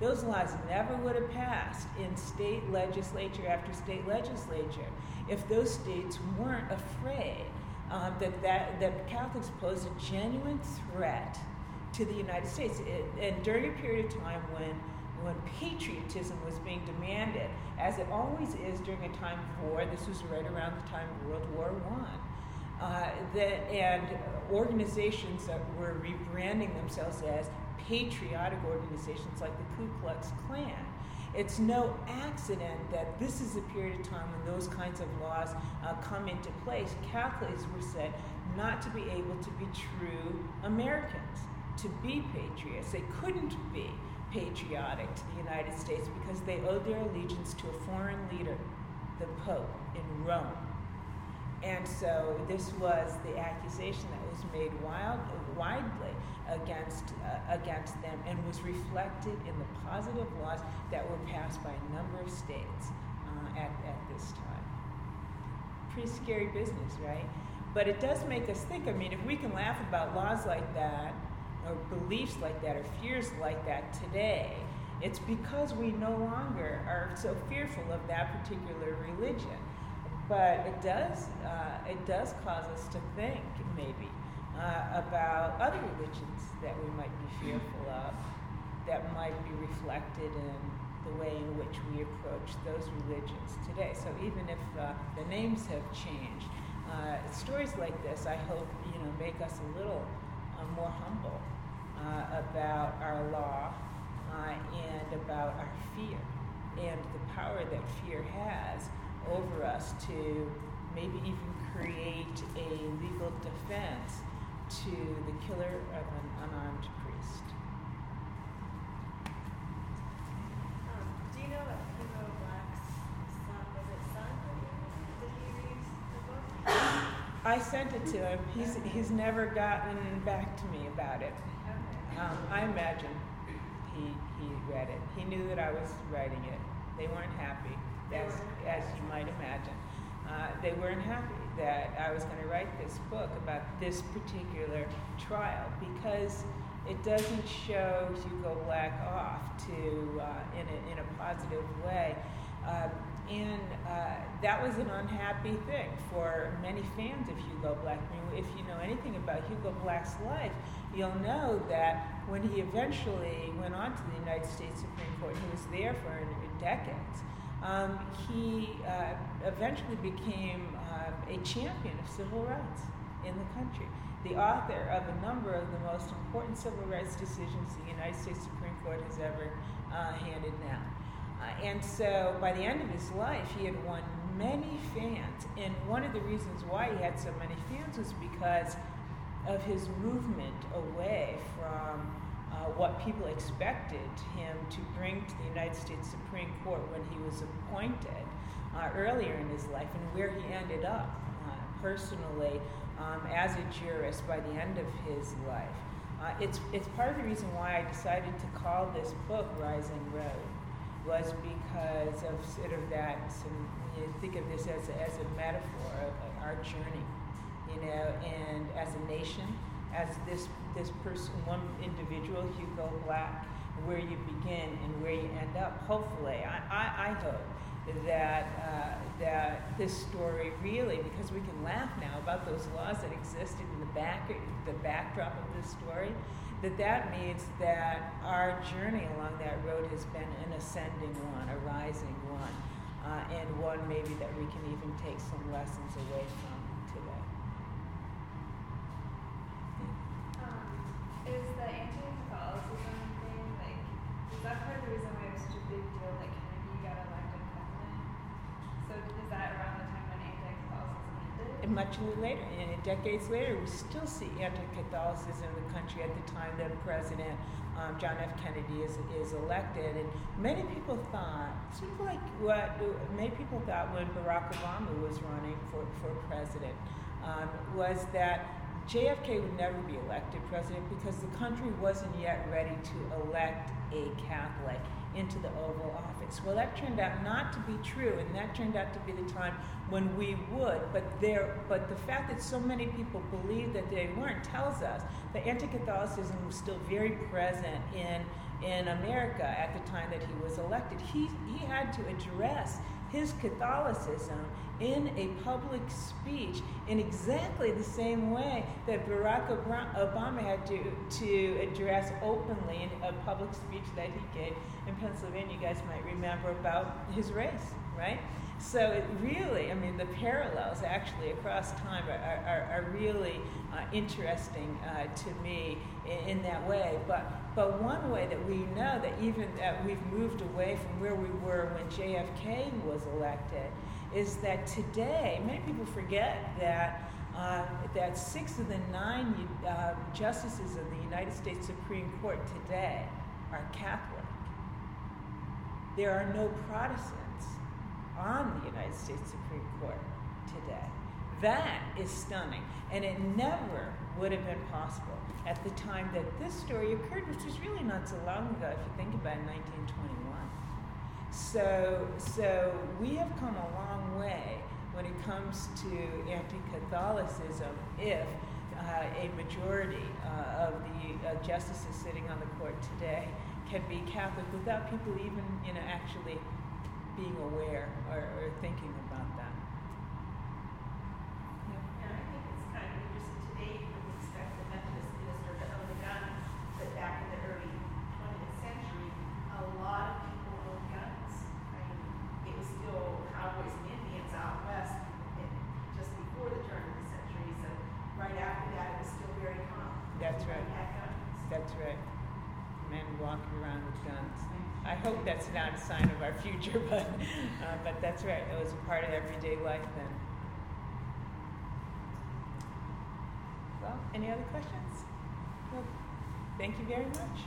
Those laws never would have passed in state legislature after state legislature if those states weren't afraid um, that, that, that Catholics posed a genuine threat to the United States. It, and during a period of time when, when patriotism was being demanded, as it always is during a time of war, this was right around the time of World War I. Uh, that, and organizations that were rebranding themselves as patriotic organizations like the Ku Klux Klan. It's no accident that this is a period of time when those kinds of laws uh, come into place. Catholics were said not to be able to be true Americans, to be patriots. They couldn't be patriotic to the United States because they owed their allegiance to a foreign leader, the Pope in Rome. And so this was the accusation that was made wild, widely against, uh, against them and was reflected in the positive laws that were passed by a number of states uh, at, at this time. Pretty scary business, right? But it does make us think. I mean, if we can laugh about laws like that, or beliefs like that, or fears like that today, it's because we no longer are so fearful of that particular religion but it does uh, it does cause us to think maybe uh, about other religions that we might be fearful of, that might be reflected in the way in which we approach those religions today. So even if uh, the names have changed, uh, stories like this, I hope, you know, make us a little more humble uh, about our law uh, and about our fear and the power that fear has over us to maybe even create a legal defense to the killer of an unarmed priest. Um, do you know what Hugo Black's son, was it son? Did he read the book? I sent it to him. He's, he's never gotten back to me about it. Um, I imagine he, he read it. He knew that I was writing it. They weren't happy, as, as you might imagine. Uh, they weren't happy that I was going to write this book about this particular trial because it doesn't show Hugo Black off to uh, in, a, in a positive way. Uh, and uh, that was an unhappy thing for many fans of Hugo Black. I mean, if you know anything about Hugo Black's life, you'll know that when he eventually went on to the United States Supreme Court, he was there for decades. Um, he uh, eventually became uh, a champion of civil rights in the country, the author of a number of the most important civil rights decisions the United States Supreme Court has ever uh, handed down. Uh, and so by the end of his life, he had won many fans. And one of the reasons why he had so many fans was because of his movement away from uh, what people expected him to bring to the United States Supreme Court when he was appointed uh, earlier in his life and where he ended up uh, personally um, as a jurist by the end of his life. Uh, it's, it's part of the reason why I decided to call this book Rising Road was because of sort of that, some, you think of this as a, as a metaphor of our journey, you know, and as a nation, as this this person, one individual, Hugo Black, where you begin and where you end up. Hopefully, I, I, I hope that uh, that this story really, because we can laugh now about those laws that existed in the back, the backdrop of this story, that that means that our journey along that road has been an ascending one, a rising one, uh, and one maybe that we can even take some lessons away from. Is the anti-Catholicism And much later, and decades later, we still see anti-Catholicism in the country at the time that President um, John F. Kennedy is, is elected. And many people thought, sort of like what many people thought when Barack Obama was running for, for president, um, was that JFK would never be elected president because the country wasn't yet ready to elect a Catholic into the Oval Office. Well, that turned out not to be true, and that turned out to be the time when we would. But there, but the fact that so many people believed that they weren't tells us that anti-Catholicism was still very present in in America at the time that he was elected. He he had to address his Catholicism in a public speech in exactly the same way that Barack Obama had to, to address openly in a public speech that he gave in Pennsylvania. You guys might remember about his race, right? So it really, I mean, the parallels actually across time are, are, are really uh, interesting uh, to me in, in, that way. But, but one way that we know that even that we've moved away from where we were when JFK was elected is that today, many people forget that uh, that six of the nine uh, justices of the United States Supreme Court today are Catholic. There are no Protestants on the United States Supreme Court today. That is stunning, and it never would have been possible at the time that this story occurred, which was really not so long ago, if you think about it, 1921. So, so we have come a long way when it comes to anti-Catholicism if uh, a majority uh, of the uh, justices sitting on the court today can be Catholic without people even, you know, actually being aware or, or thinking about that. That's right. Men walking around with guns. I hope that's not a sign future, but uh, but that's right. It was a part of everyday life then. Well, any other questions? Well, thank you very much.